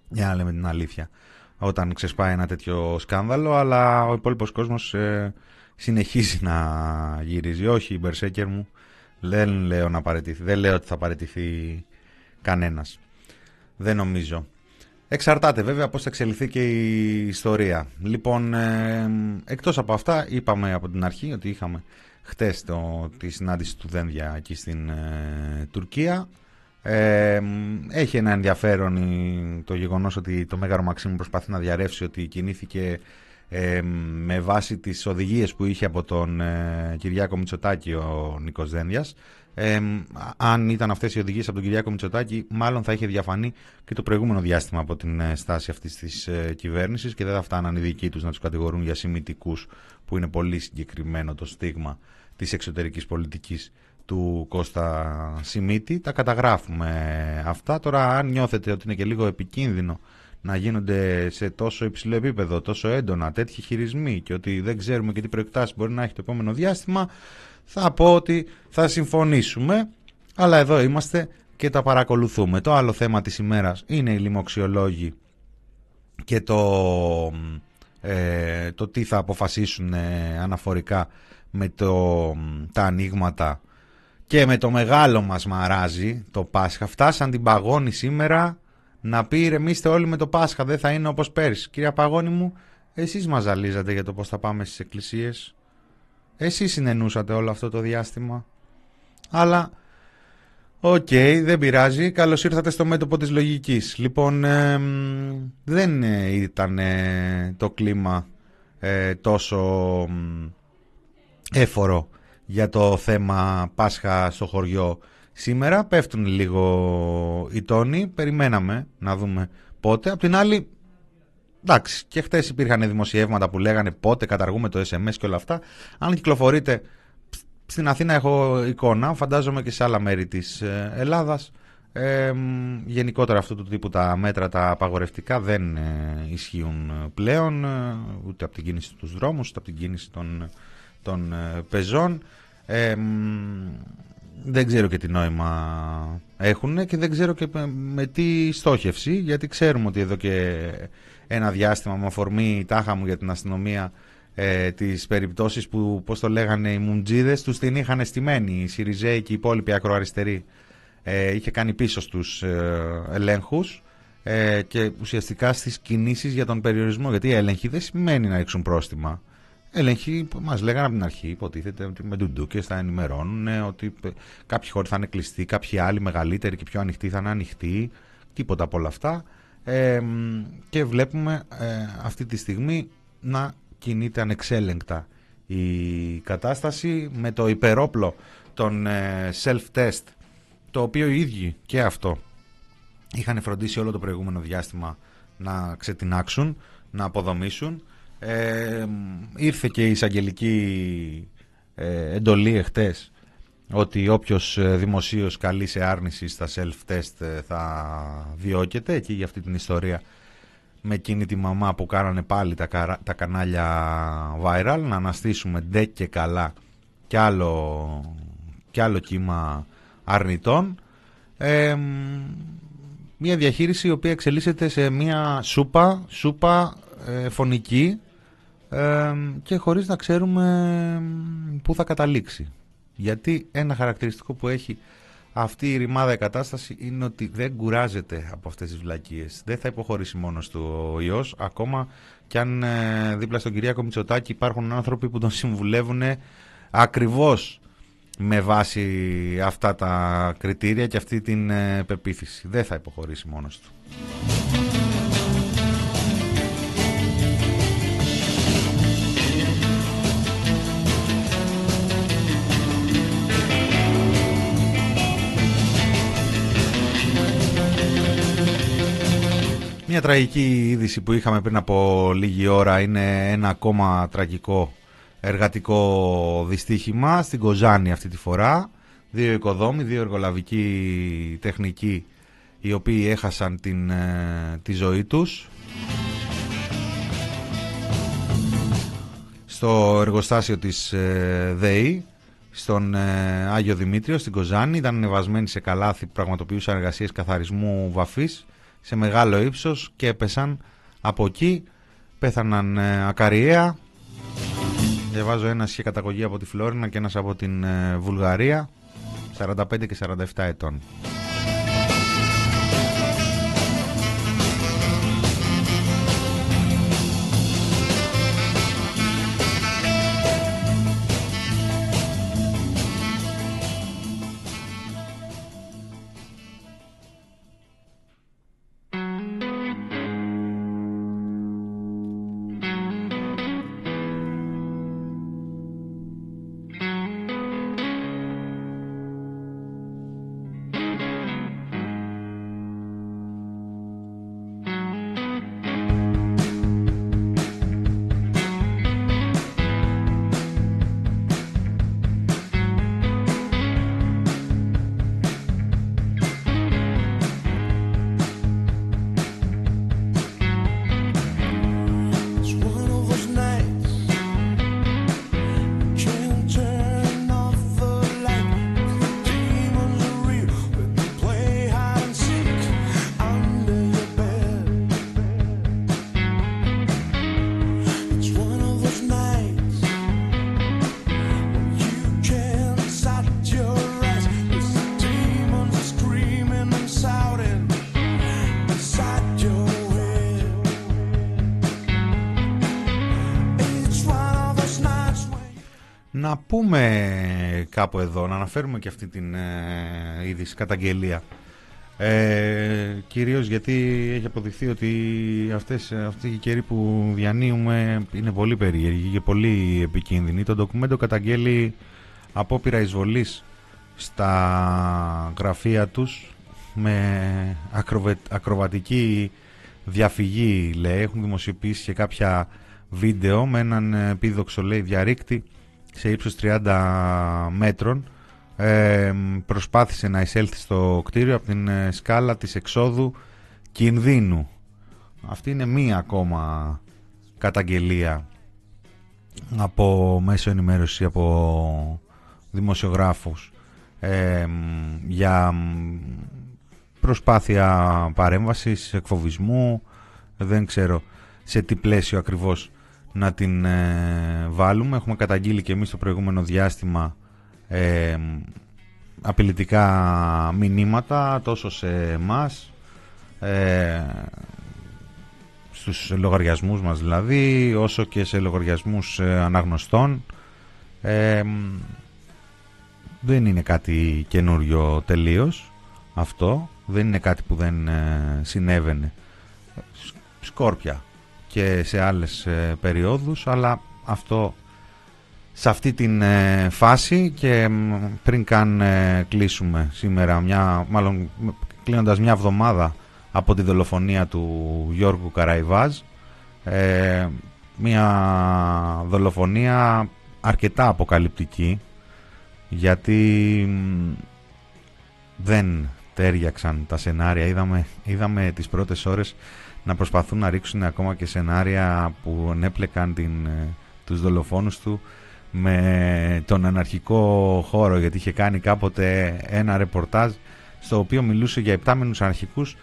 για να λέμε την αλήθεια όταν ξεσπάει ένα τέτοιο σκάνδαλο, αλλά ο υπόλοιπος κόσμος ε, συνεχίζει να γυρίζει. Όχι, η Μπερσέκερ μου δεν λέω, να παραιτηθεί, δεν λέω ότι θα παραιτηθεί κανένας. Δεν νομίζω. Εξαρτάται βέβαια πώς θα εξελιχθεί και η ιστορία. Λοιπόν, ε, εκτός από αυτά είπαμε από την αρχή ότι είχαμε χτες το, τη συνάντηση του Δένδια εκεί στην ε, Τουρκία έχει ένα ενδιαφέρον το γεγονός ότι το Μέγαρο Μαξίμου προσπαθεί να διαρρεύσει ότι κινήθηκε με βάση τις οδηγίες που είχε από τον ε, Κυριάκο Μητσοτάκη ο Νίκος Δένδιας. αν ήταν αυτές οι οδηγίες από τον Κυριάκο Μητσοτάκη μάλλον θα είχε διαφανεί και το προηγούμενο διάστημα από την ε, στάση αυτής της ε, κυβέρνησης και δεν θα φτάναν οι δικοί τους να τους κατηγορούν για σημητικούς που είναι πολύ συγκεκριμένο το στίγμα της εξωτερικής πολιτικής του Κώστα Σιμίτη. Τα καταγράφουμε αυτά. Τώρα αν νιώθετε ότι είναι και λίγο επικίνδυνο να γίνονται σε τόσο υψηλό επίπεδο, τόσο έντονα τέτοιοι χειρισμοί και ότι δεν ξέρουμε και τι προεκτάσεις μπορεί να έχει το επόμενο διάστημα, θα πω ότι θα συμφωνήσουμε. Αλλά εδώ είμαστε και τα παρακολουθούμε. Το άλλο θέμα της ημέρας είναι οι λοιμοξιολόγοι και το, ε, το τι θα αποφασίσουν ε, αναφορικά με το, τα ανοίγματα και με το μεγάλο μας μαράζι το Πάσχα φτάσαν την Παγώνη σήμερα να πει ηρεμήστε όλοι με το Πάσχα δεν θα είναι όπως πέρυσι κυρία Παγώνη μου εσείς μας ζαλίζατε για το πως θα πάμε στις εκκλησίες εσείς συναινούσατε όλο αυτό το διάστημα αλλά Οκ, δεν πειράζει. Καλώς ήρθατε στο μέτωπο της λογικής. Λοιπόν, δεν ήταν το κλίμα ε, τόσο έφορο για το θέμα Πάσχα στο χωριό σήμερα. Πέφτουν λίγο οι τόνοι. Περιμέναμε να δούμε πότε. Απ' την άλλη, εντάξει, και χθε υπήρχαν δημοσιεύματα που λέγανε πότε καταργούμε το SMS και όλα αυτά. Αν κυκλοφορείτε στην Αθήνα έχω εικόνα, φαντάζομαι και σε άλλα μέρη της ε, Ελλάδας. Ε, γενικότερα αυτού του τύπου τα μέτρα τα απαγορευτικά δεν ε, ισχύουν πλέον ε, ούτε από την κίνηση τους δρόμους ούτε από την κίνηση των των ε, πεζών. Ε, δεν ξέρω και τι νόημα έχουν και δεν ξέρω και με τι στόχευση γιατί ξέρουμε ότι εδώ και ένα διάστημα με αφορμή τάχα μου για την αστυνομία ε, τις περιπτώσεις που πώς το λέγανε οι Μουντζίδες τους την είχαν στημένη. Οι Σιριζέοι και οι υπόλοιποι ακροαριστεροί ε, είχε κάνει πίσω στους ε, ελέγχους ε, και ουσιαστικά στις κινήσεις για τον περιορισμό γιατί οι έλεγχοι δεν σημαίνει να ρίξουν πρόστιμα Έλεγχοι που μας λέγανε από την αρχή, υποτίθεται ότι με ντουντούκες θα ενημερώνουν ότι κάποιοι χώροι θα είναι κλειστοί, κάποιοι άλλοι μεγαλύτεροι και πιο ανοιχτοί θα είναι ανοιχτοί. Τίποτα από όλα αυτά. Ε, και βλέπουμε ε, αυτή τη στιγμή να κινείται ανεξέλεγκτα η κατάσταση με το υπερόπλο των ε, self-test το οποίο οι ίδιοι και αυτό είχαν φροντίσει όλο το προηγούμενο διάστημα να ξετινάξουν, να αποδομήσουν ε, ήρθε και η εισαγγελική ε, εντολή εχθές ότι όποιος ε, δημοσίως καλεί σε άρνηση στα self-test ε, θα διώκεται εκεί για αυτή την ιστορία με εκείνη τη μαμά που κάνανε πάλι τα, τα κανάλια viral να αναστήσουμε ντε και καλά κι άλλο, και άλλο κύμα αρνητών. μια διαχείριση η οποία εξελίσσεται σε μια σούπα, σούπα ε, φωνική και χωρίς να ξέρουμε πού θα καταλήξει. Γιατί ένα χαρακτηριστικό που έχει αυτή η ρημάδα η κατάσταση είναι ότι δεν κουράζεται από αυτές τις βλακίες. Δεν θα υποχωρήσει μόνος του ο ιός, ακόμα κι αν ε, δίπλα στον Κυριάκο Μητσοτάκη υπάρχουν άνθρωποι που τον συμβουλεύουν ακριβώς με βάση αυτά τα κριτήρια και αυτή την ε, πεποίθηση. Δεν θα υποχωρήσει μόνος του. Μια τραγική είδηση που είχαμε πριν από λίγη ώρα είναι ένα ακόμα τραγικό εργατικό δυστύχημα στην Κοζάνη αυτή τη φορά. Δύο οικοδόμοι, δύο εργολαβικοί τεχνικοί οι οποίοι έχασαν την, ε, τη ζωή τους. Στο εργοστάσιο της ε, ΔΕΗ, στον ε, Άγιο Δημήτριο, στην Κοζάνη, ήταν ανεβασμένοι σε καλάθι που πραγματοποιούσαν εργασίες καθαρισμού βαφής σε μεγάλο ύψος και έπεσαν από εκεί, πέθαναν ακαριέα. Διαβάζω ένας είχε καταγωγή από τη Φλόρινα και ένας από την ε, Βουλγαρία. 45 και 47 ετών. Να πούμε κάπου εδώ, να αναφέρουμε και αυτή την ε, είδηση, καταγγελία. Ε, κυρίως γιατί έχει αποδειχθεί ότι αυτές, αυτοί οι καιροί που διανύουμε είναι πολύ περίεργοι και πολύ επικίνδυνοι. Το ντοκουμέντο καταγγέλει απόπειρα εισβολής στα γραφεία τους με ακροβατική διαφυγή λέει. Έχουν δημοσιοποιήσει και κάποια βίντεο με έναν επίδοξο λέει διαρρήκτη σε ύψος 30 μέτρων ε, προσπάθησε να εισέλθει στο κτίριο από την ε, σκάλα της εξόδου κινδύνου. Αυτή είναι μία ακόμα καταγγελία από μέσω ενημέρωση από δημοσιογράφους ε, για προσπάθεια παρέμβασης, εκφοβισμού δεν ξέρω σε τι πλαίσιο ακριβώς να την ε, βάλουμε. Έχουμε καταγγείλει και εμείς το προηγούμενο διάστημα ε, απειλητικά μηνύματα τόσο σε εμάς ε, στους λογαριασμούς μας δηλαδή όσο και σε λογαριασμούς ε, αναγνωστών. Ε, δεν είναι κάτι καινούριο τελείως αυτό. Δεν είναι κάτι που δεν συνέβαινε. Σκόρπια και σε άλλες ε, περιόδους αλλά αυτό σε αυτή την ε, φάση και πριν καν ε, κλείσουμε σήμερα μια, μάλλον κλείνοντας μια εβδομάδα από τη δολοφονία του Γιώργου Καραϊβάζ μια δολοφονία αρκετά αποκαλυπτική γιατί δεν τέριαξαν τα σενάρια. Είδαμε, είδαμε τις πρώτες ώρες να προσπαθούν να ρίξουν ακόμα και σενάρια που ενέπλεκαν την, ε, τους δολοφόνους του με τον αναρχικό χώρο γιατί είχε κάνει κάποτε ένα ρεπορτάζ στο οποίο μιλούσε για επτάμενους αναρχικούς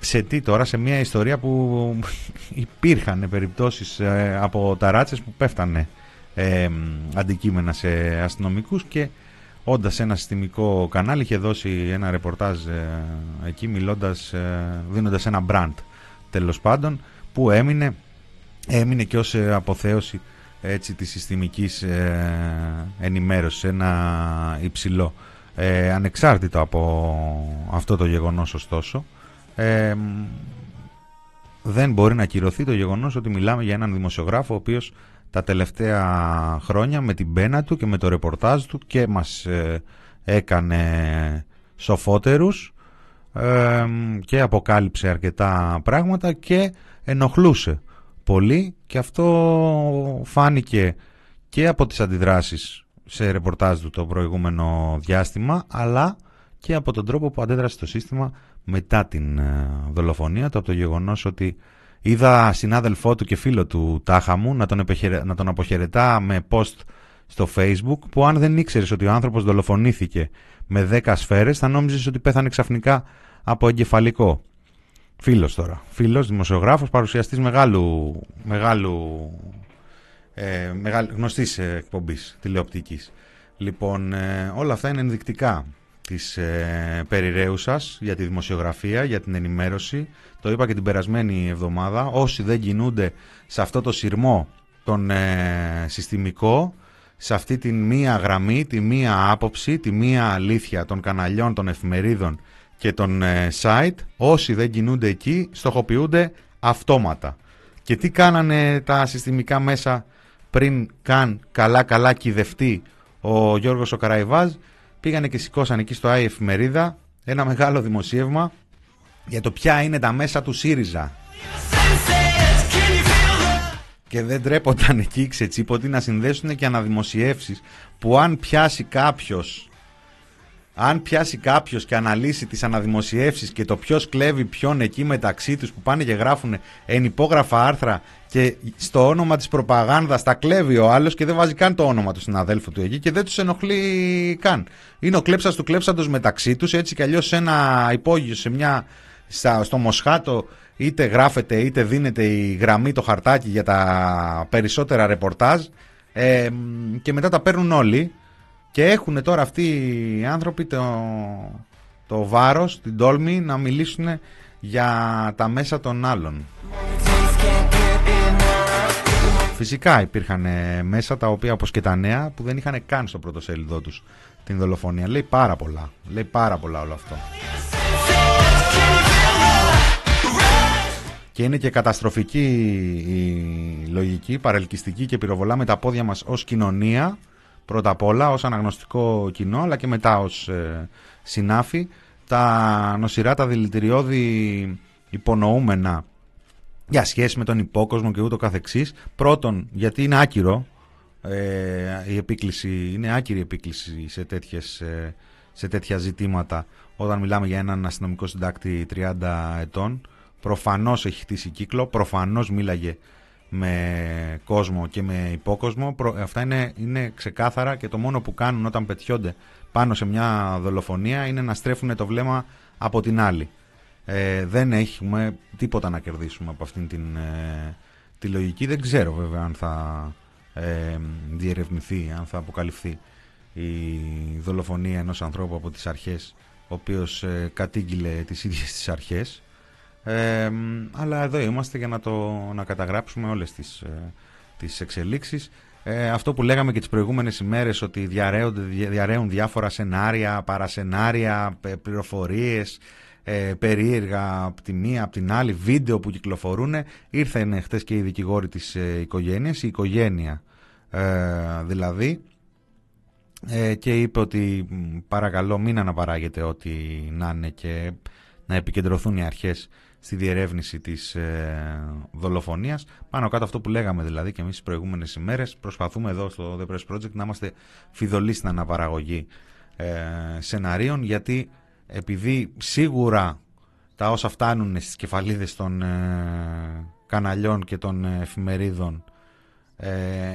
σε τι τώρα, σε μια ιστορία που υπήρχαν περιπτώσεις ε, από ταράτσες που πέφτανε ε, αντικείμενα σε αστυνομικούς και όντας ένα συστημικό κανάλι είχε δώσει ένα ρεπορτάζ ε, εκεί μιλώντας, ε, δίνοντας ένα μπραντ τέλος πάντων που έμεινε, έμεινε και ως αποθέωση έτσι, της συστημικής ενημέρωσης ένα υψηλό ανεξάρτητο από αυτό το γεγονός ωστόσο δεν μπορεί να ακυρωθεί το γεγονός ότι μιλάμε για έναν δημοσιογράφο ο οποίος τα τελευταία χρόνια με την πένα του και με το ρεπορτάζ του και μας ε, έκανε σοφότερους και αποκάλυψε αρκετά πράγματα και ενοχλούσε πολύ και αυτό φάνηκε και από τις αντιδράσεις σε ρεπορτάζ του το προηγούμενο διάστημα αλλά και από τον τρόπο που αντέδρασε το σύστημα μετά την ε, δολοφονία του από το γεγονός ότι είδα συνάδελφό του και φίλο του Τάχα μου να τον, να τον αποχαιρετά με post στο facebook που αν δεν ήξερες ότι ο άνθρωπος δολοφονήθηκε με 10 σφαίρες θα νόμιζες ότι πέθανε ξαφνικά από εγκεφαλικό. Φίλος τώρα. Φίλος, δημοσιογράφος, παρουσιαστής μεγάλου, μεγάλου ε, μεγάλη, γνωστής εκπομπής τηλεοπτικής. Λοιπόν, ε, όλα αυτά είναι ενδεικτικά της ε, περιραίουσας για τη δημοσιογραφία, για την ενημέρωση. Το είπα και την περασμένη εβδομάδα. Όσοι δεν κινούνται σε αυτό το σειρμό τον ε, συστημικό, σε αυτή τη μία γραμμή, τη μία άποψη, τη μία αλήθεια των καναλιών, των εφημερίδων και των ε, site, όσοι δεν κινούνται εκεί, στοχοποιούνται αυτόματα. Και τι κάνανε τα συστημικά μέσα πριν καν καλά-καλά κυδευτεί ο Γιώργος ο Καραϊβάζ, πήγανε και σηκώσαν εκεί στο ΆΗ Εφημερίδα ένα μεγάλο δημοσίευμα για το ποια είναι τα μέσα του ΣΥΡΙΖΑ. Και δεν τρέπονταν εκεί ξετσίποτη να συνδέσουν και αναδημοσιεύσεις που αν πιάσει κάποιος αν πιάσει κάποιος και αναλύσει τις αναδημοσιεύσεις και το ποιος κλέβει ποιον εκεί μεταξύ τους που πάνε και γράφουν ενυπόγραφα άρθρα και στο όνομα της προπαγάνδας τα κλέβει ο άλλος και δεν βάζει καν το όνομα του συναδέλφου του εκεί και δεν τους ενοχλεί καν. Είναι ο κλέψας του κλέψαντος μεταξύ τους, έτσι κι αλλιώς σε ένα υπόγειο, σε μια, στο Μοσχάτο, είτε γράφεται είτε δίνεται η γραμμή, το χαρτάκι για τα περισσότερα ρεπορτάζ. Ε, και μετά τα παίρνουν όλοι και έχουν τώρα αυτοί οι άνθρωποι το, το βάρος, την τόλμη να μιλήσουν για τα μέσα των άλλων. Φυσικά υπήρχαν μέσα τα οποία όπως και τα νέα που δεν είχαν καν στο πρωτοσέλιδό τους την δολοφονία. Λέει πάρα πολλά. Λέει πάρα πολλά όλο αυτό. Και είναι και καταστροφική η λογική, παρελκυστική και πυροβολά με τα πόδια μας ως κοινωνία πρώτα απ' όλα ως αναγνωστικό κοινό αλλά και μετά ως ε, συνάφη. Τα νοσηρά, τα δηλητηριώδη υπονοούμενα για σχέση με τον υπόκοσμο και ούτω καθεξής. Πρώτον γιατί είναι άκυρο ε, η επίκληση, είναι άκυρη επίκληση σε, τέτοιες, ε, σε τέτοια ζητήματα όταν μιλάμε για έναν αστυνομικό συντάκτη 30 ετών προφανώς έχει χτίσει κύκλο, προφανώς μίλαγε με κόσμο και με υπόκοσμο. Αυτά είναι, είναι ξεκάθαρα και το μόνο που κάνουν όταν πετιόνται πάνω σε μια δολοφονία είναι να στρέφουν το βλέμμα από την άλλη. Ε, δεν έχουμε τίποτα να κερδίσουμε από αυτήν την ε, τη λογική. Δεν ξέρω βέβαια αν θα ε, διερευνηθεί, αν θα αποκαλυφθεί η δολοφονία ενός ανθρώπου από τις αρχές ο οποίος ε, κατήγγειλε τις ίδιες τις αρχές αλλά εδώ είμαστε για να, το, να καταγράψουμε όλες τις, ε, τις εξελίξεις. Ε, αυτό που λέγαμε και τις προηγούμενες ημέρες ότι διαραίουν διάφορα σενάρια, παρασενάρια, πληροφορίες, ε, περίεργα από τη μία, από την άλλη, βίντεο που κυκλοφορούν. Ήρθαν χθες και οι δικηγόροι της ε, οικογένειας, η οικογένεια ε, δηλαδή, ε, και είπε ότι παρακαλώ μην αναπαράγετε ό,τι να είναι και να επικεντρωθούν οι αρχές στη διερεύνηση της ε, δολοφονίας. Πάνω κάτω αυτό που λέγαμε δηλαδή και εμείς τις προηγούμενες ημέρες προσπαθούμε εδώ στο The Press Project να είμαστε φιδωλοί στην αναπαραγωγή ε, σεναρίων γιατί επειδή σίγουρα τα όσα φτάνουν στις κεφαλίδες των ε, καναλιών και των εφημερίδων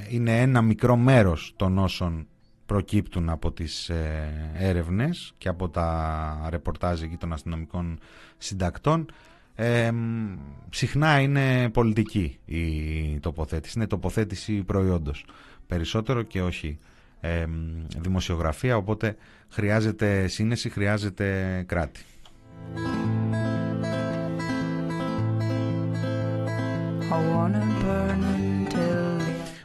είναι ένα μικρό μέρος των όσων προκύπτουν από τις ε, έρευνες και από τα ρεπορτάζ εκεί των αστυνομικών συντακτών ε, συχνά είναι πολιτική η τοποθέτηση, είναι τοποθέτηση προϊόντος περισσότερο και όχι ε, δημοσιογραφία οπότε χρειάζεται σύνεση, χρειάζεται κράτη.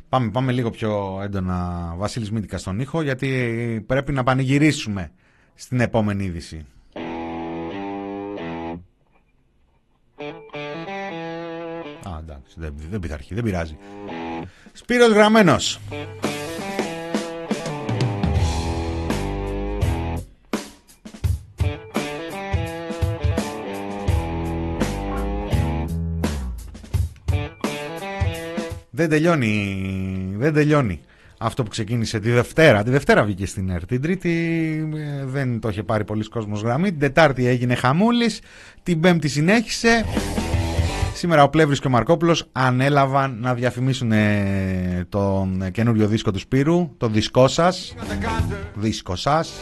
Πάμε, πάμε λίγο πιο έντονα Βασίλης Μήτικα στον ήχο γιατί πρέπει να πανηγυρίσουμε στην επόμενη είδηση. Α, εντάξει, δεν, δεν πειθαρχεί, δεν πειράζει. Σπύρος Γραμμένος. δεν τελειώνει, δεν τελειώνει αυτό που ξεκίνησε τη Δευτέρα. Τη Δευτέρα βγήκε στην ΕΡΤ. Την Τρίτη ε, δεν το είχε πάρει πολλοί κόσμος γραμμή. Την Τετάρτη έγινε χαμούλης. Την Πέμπτη συνέχισε. Σήμερα ο Πλεύρης και ο Μαρκόπουλος ανέλαβαν να διαφημίσουν τον καινούριο δίσκο του Σπύρου, το δίσκο σας, δίσκο σας,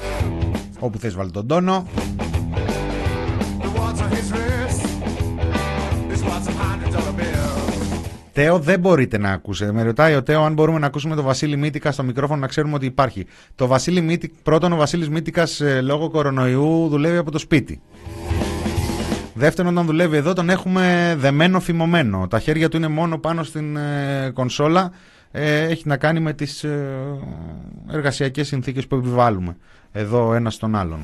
όπου θες βάλει τον τόνο. Τέο δεν μπορείτε να ακούσετε. Με ρωτάει ο Τέο αν μπορούμε να ακούσουμε το Βασίλη Μήτικα στο μικρόφωνο να ξέρουμε ότι υπάρχει. Το Βασίλη Μήτικα, πρώτον ο Βασίλης Μήτικας ε, λόγω κορονοϊού δουλεύει από το σπίτι. Δεύτερον, όταν δουλεύει εδώ τον έχουμε δεμένο φημωμένο. Τα χέρια του είναι μόνο πάνω στην ε, κονσόλα. Ε, έχει να κάνει με τις ε, εργασιακές συνθήκες που επιβάλλουμε. Εδώ ένας στον άλλον.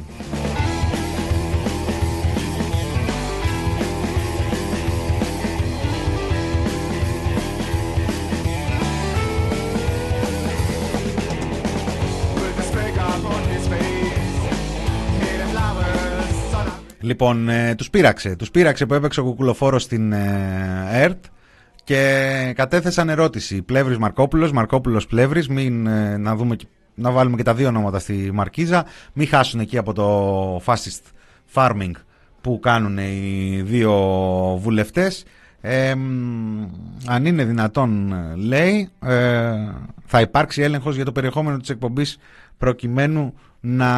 Λοιπόν, ε, τους πείραξε. Τους πείραξε που έπαιξε ο κουκουλοφόρος στην ε, ΕΡΤ και κατέθεσαν ερώτηση. Πλεύρης Μαρκόπουλος, Μαρκόπουλος Πλεύρης, μην, ε, να, δούμε, να βάλουμε και τα δύο ονόματα στη Μαρκίζα, μην χάσουν εκεί από το fascist farming που κάνουν οι δύο βουλευτές. αν είναι δυνατόν, λέει, ε, θα υπάρξει έλεγχος για το περιεχόμενο της εκπομπής προκειμένου να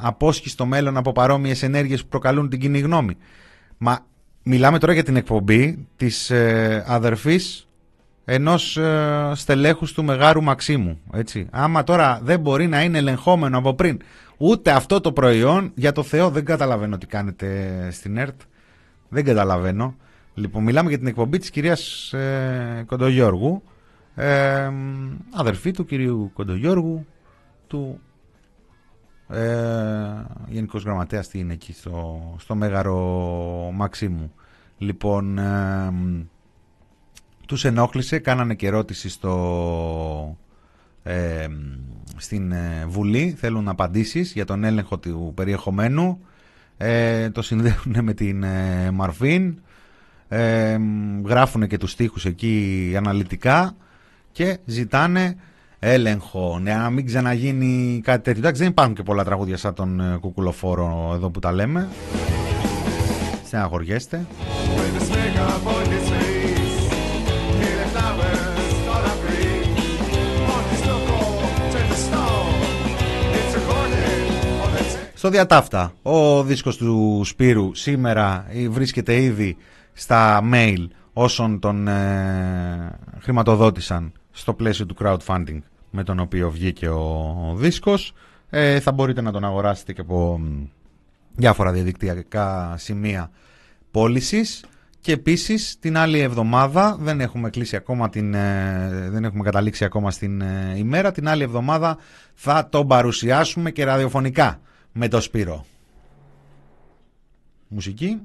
απόσχει στο μέλλον από παρόμοιες ενέργειες που προκαλούν την κοινή γνώμη. Μα μιλάμε τώρα για την εκπομπή της ε, αδερφής ενός ε, στελέχους του Μεγάρου Μαξίμου. Έτσι. Άμα τώρα δεν μπορεί να είναι ελεγχόμενο από πριν ούτε αυτό το προϊόν, για το Θεό δεν καταλαβαίνω τι κάνετε στην ΕΡΤ. Δεν καταλαβαίνω. Λοιπόν, μιλάμε για την εκπομπή της κυρίας ε, Κοντογιώργου, ε, αδερφή του κυρίου Κοντογιώργου, του ε, Γενικός Γραμματέας τι είναι εκεί στο, στο Μέγαρο Μαξίμου. Λοιπόν, ε, τους ενόχλησε, κάνανε και ερώτηση στο, ε, στην ε, Βουλή, θέλουν απαντήσεις για τον έλεγχο του περιεχομένου. Ε, το συνδέουν με την ε, Μαρφίν, ε, γράφουν και τους στίχους εκεί αναλυτικά και ζητάνε έλεγχο, ναι, να μην ξαναγίνει κάτι τέτοιο. Εντάξει, δεν υπάρχουν και πολλά τραγούδια σαν τον ε, κουκουλοφόρο εδώ που τα λέμε. Στεναχωριέστε. Στο διατάφτα, ο δίσκος του Σπύρου σήμερα βρίσκεται ήδη στα mail όσων τον ε, χρηματοδότησαν στο πλαίσιο του crowdfunding με τον οποίο βγήκε ο, δίσκος. Ε, θα μπορείτε να τον αγοράσετε και από διάφορα διαδικτυακά σημεία πώλησης. Και επίσης την άλλη εβδομάδα, δεν έχουμε, κλείσει ακόμα την, ε, δεν έχουμε καταλήξει ακόμα στην ε, ημέρα, την άλλη εβδομάδα θα τον παρουσιάσουμε και ραδιοφωνικά με το Σπύρο. Μουσική.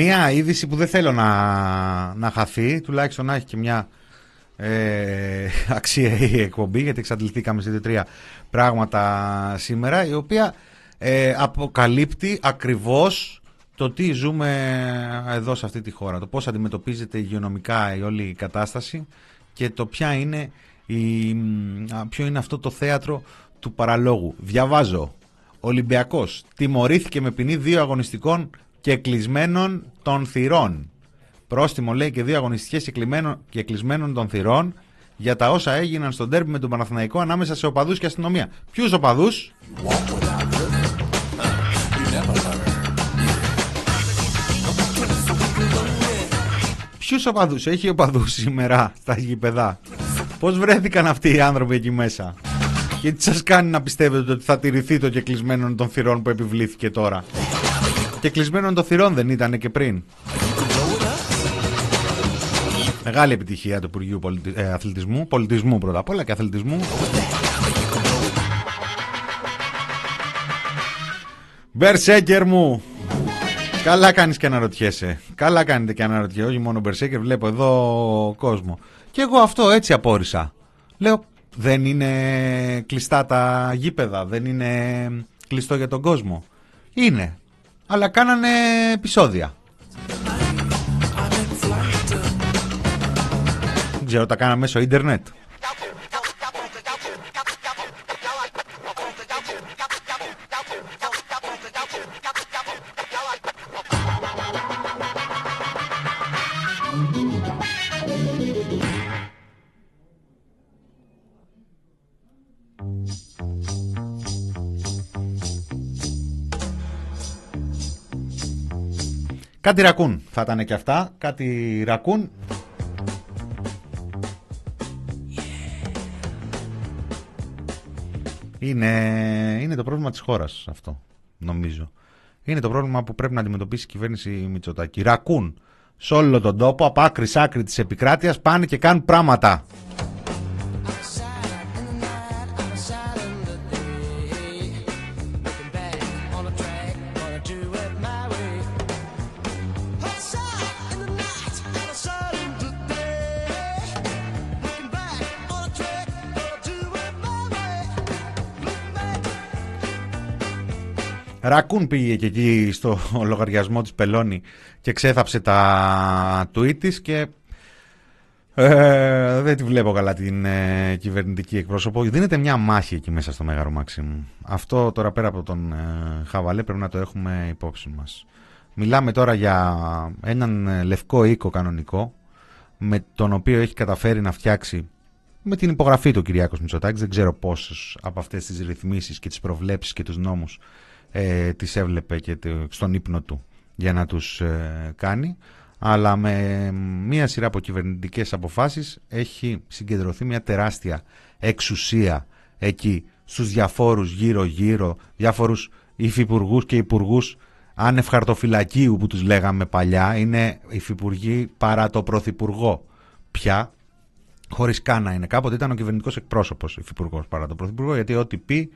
Μία είδηση που δεν θέλω να, να χαθεί, τουλάχιστον να έχει και μια ε, αξία η εκπομπή, γιατί εξαντληθήκαμε σε τρία πράγματα σήμερα, η οποία ε, αποκαλύπτει ακριβώς το τι ζούμε εδώ σε αυτή τη χώρα, το πώς αντιμετωπίζεται υγειονομικά η όλη η κατάσταση και το ποια είναι η, ποιο είναι αυτό το θέατρο του παραλόγου. Διαβάζω. Ολυμπιακός τιμωρήθηκε με ποινή δύο αγωνιστικών και κλεισμένων των θυρών. Πρόστιμο λέει και δύο αγωνιστικές και κλεισμένων των θυρών για τα όσα έγιναν στον τέρπι με τον Παναθηναϊκό ανάμεσα σε οπαδούς και αστυνομία. Ποιους οπαδούς; Ποιους οπαδούς, έχει οπαδούς σήμερα στα γήπεδα. Πώς βρέθηκαν αυτοί οι άνθρωποι εκεί μέσα; Και τι σας κάνει να πιστεύετε ότι θα τηρηθεί το κεκλεισμένο των θυρών που επιβλήθηκε τώρα; Και κλεισμένων των θυρών δεν ήταν και πριν. Μεγάλη επιτυχία του Υπουργείου ε, Αθλητισμού, πολιτισμού πρώτα απ' όλα και αθλητισμού. Μπερσέκερ μου! Καλά κάνεις και αναρωτιέσαι. Καλά κάνετε και αναρωτιέσαι. Όχι μόνο Μπερσέκερ, βλέπω εδώ κόσμο. Και εγώ αυτό έτσι απόρρισα. Λέω, δεν είναι κλειστά τα γήπεδα, δεν είναι κλειστό για τον κόσμο. Είναι αλλά κάνανε επεισόδια. Δεν ξέρω, τα κάνανε μέσω ίντερνετ. Κάτι ρακούν θα ήταν και αυτά. Κάτι ρακούν. Είναι, είναι το πρόβλημα της χώρας αυτό, νομίζω. Είναι το πρόβλημα που πρέπει να αντιμετωπίσει η κυβέρνηση Μητσοτάκη. Ρακούν σε όλο τον τόπο, από άκρη σ' άκρη της επικράτειας, πάνε και κάνουν πράγματα. Ρακούν πήγε και εκεί στο λογαριασμό της Πελώνη και ξέθαψε τα tweet της και ε, δεν τη βλέπω καλά την ε, κυβερνητική εκπρόσωπο. Δίνεται μια μάχη εκεί μέσα στο Μέγαρο Μάξιμου. Αυτό τώρα πέρα από τον ε, Χαβαλέ πρέπει να το έχουμε υπόψη μας. Μιλάμε τώρα για έναν ε, λευκό οίκο κανονικό με τον οποίο έχει καταφέρει να φτιάξει με την υπογραφή του Κυριάκος Μητσοτάκης. Δεν ξέρω πόσες από αυτές τις ρυθμίσεις και τις προβλέψεις και τους νόμους ε, τις έβλεπε και στον ύπνο του για να τους ε, κάνει αλλά με μία σειρά από κυβερνητικές αποφάσεις έχει συγκεντρωθεί μια τεράστια εξουσία εκεί στους διαφόρους γύρω-γύρω, διάφορους υφυπουργούς και υπουργούς άνευ χαρτοφυλακίου που τους λέγαμε παλιά, είναι υφυπουργοί παρά το πρωθυπουργό. Πια, χωρίς καν να είναι. Κάποτε ήταν ο κυβερνητικός εκπρόσωπος υφυπουργός παρά το πρωθυπουργό, γιατί ό,τι πει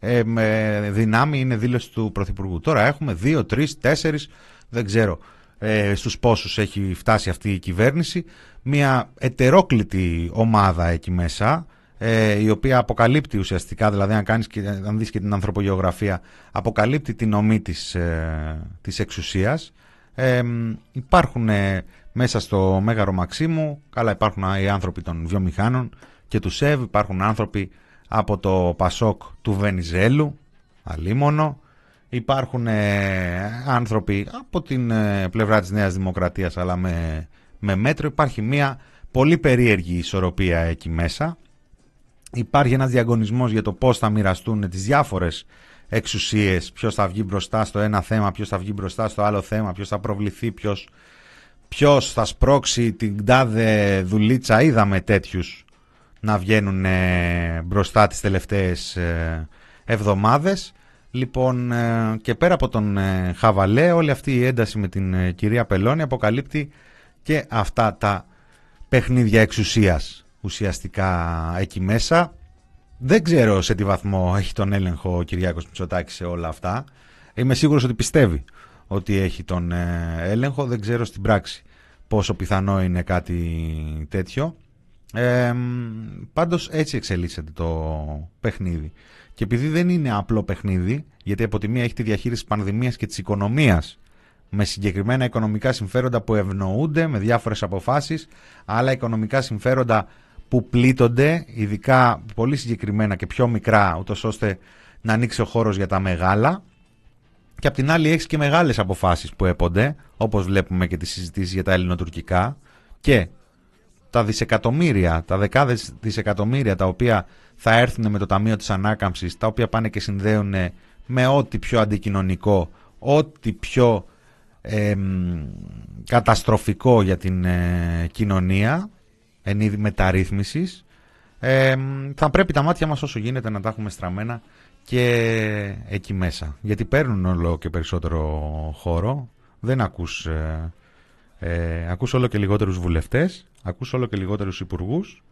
ε, με δυνάμει είναι δήλωση του Πρωθυπουργού. Τώρα έχουμε δύο, τρεις, τέσσερις, δεν ξέρω ε, στους πόσους έχει φτάσει αυτή η κυβέρνηση. Μια ετερόκλητη ομάδα εκεί μέσα, ε, η οποία αποκαλύπτει ουσιαστικά, δηλαδή αν, κάνεις και, αν δεις και την ανθρωπογεωγραφία, αποκαλύπτει την ομή της, ε, της εξουσίας. Ε, υπάρχουν μέσα στο Μέγαρο Μαξίμου, καλά υπάρχουν οι άνθρωποι των βιομηχάνων και του ΣΕΒ, υπάρχουν άνθρωποι από το Πασόκ του Βενιζέλου, αλίμονο, υπάρχουν άνθρωποι από την πλευρά της Νέας Δημοκρατίας αλλά με, με μέτρο, υπάρχει μια πολύ περίεργη ισορροπία εκεί μέσα. Υπάρχει ένας διαγωνισμός για το πώς θα μοιραστούν τις διάφορες εξουσίες, ποιος θα βγει μπροστά στο ένα θέμα, ποιος θα βγει μπροστά στο άλλο θέμα, ποιος θα προβληθεί, ποιος, ποιος θα σπρώξει την τάδε δουλίτσα. Είδαμε τέτοιους να βγαίνουν ε, μπροστά τις τελευταίες ε, εβδομάδες. Λοιπόν, ε, και πέρα από τον Χαβαλέ, όλη αυτή η ένταση με την κυρία Πελώνη αποκαλύπτει και αυτά τα παιχνίδια εξουσίας ουσιαστικά εκεί μέσα. Δεν ξέρω σε τι βαθμό έχει τον έλεγχο ο Κυριάκος Μητσοτάκης σε όλα αυτά. Είμαι σίγουρος ότι πιστεύει ότι έχει τον ε, έλεγχο. Δεν ξέρω στην πράξη πόσο πιθανό είναι κάτι τέτοιο. Ε, πάντως έτσι εξελίσσεται το παιχνίδι. Και επειδή δεν είναι απλό παιχνίδι, γιατί από τη μία έχει τη διαχείριση της πανδημίας και της οικονομίας με συγκεκριμένα οικονομικά συμφέροντα που ευνοούνται με διάφορες αποφάσεις, άλλα οικονομικά συμφέροντα που πλήττονται, ειδικά πολύ συγκεκριμένα και πιο μικρά, ούτως ώστε να ανοίξει ο χώρος για τα μεγάλα. Και απ' την άλλη έχεις και μεγάλες αποφάσεις που έπονται, όπως βλέπουμε και τις συζητήσεις για τα ελληνοτουρκικά και τα δισεκατομμύρια, τα δεκάδες δισεκατομμύρια τα οποία θα έρθουν με το Ταμείο της Ανάκαμψης, τα οποία πάνε και συνδέουν με ό,τι πιο αντικοινωνικό, ό,τι πιο καταστροφικό για την ε, κοινωνία εν είδη μεταρρύθμισης θα πρέπει τα μάτια μας όσο γίνεται να τα έχουμε στραμμένα και εκεί μέσα. Γιατί παίρνουν όλο και περισσότερο χώρο. Δεν ακούς ε, ε, ακούς όλο και λιγότερους βουλευτές ακούς όλο και λιγότερους υπουργούς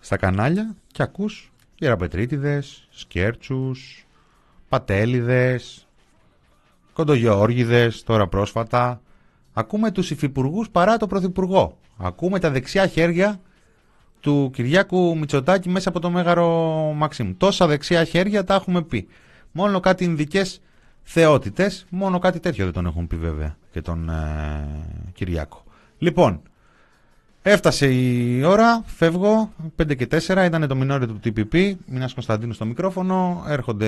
στα κανάλια και ακούς γεραπετρίτιδες, σκέρτσους, πατέλιδες κοντογεώργιδες τώρα πρόσφατα. Ακούμε τους υφυπουργούς παρά το πρωθυπουργό. Ακούμε τα δεξιά χέρια του Κυριάκου Μητσοτάκη μέσα από το Μέγαρο Μαξίμου. Τόσα δεξιά χέρια τα έχουμε πει. Μόνο κάτι ειδικές θεότητες, μόνο κάτι τέτοιο δεν τον έχουν πει βέβαια και τον ε, Κυριάκο. Λοιπόν, Έφτασε η ώρα, φεύγω, 5 και 4, ήταν το μινόριο του TPP, Μινάς Κωνσταντίνος στο μικρόφωνο, έρχονται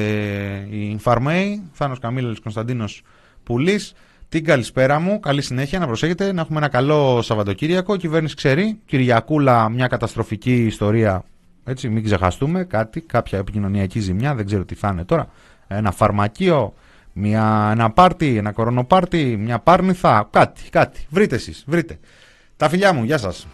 οι Φαρμέοι, Θάνος Καμίλελης Κωνσταντίνος Πουλής, την καλησπέρα μου, καλή συνέχεια, να προσέχετε, να έχουμε ένα καλό Σαββατοκύριακο, η κυβέρνηση ξέρει, Κυριακούλα μια καταστροφική ιστορία, έτσι μην ξεχαστούμε, κάτι, κάποια επικοινωνιακή ζημιά, δεν ξέρω τι θα είναι τώρα, ένα φαρμακείο, μια, ένα πάρτι, ένα κορονοπάρτι, μια πάρνηθα, κάτι, κάτι, βρείτε εσείς, βρείτε. Τα φιλιά μου, γεια σας.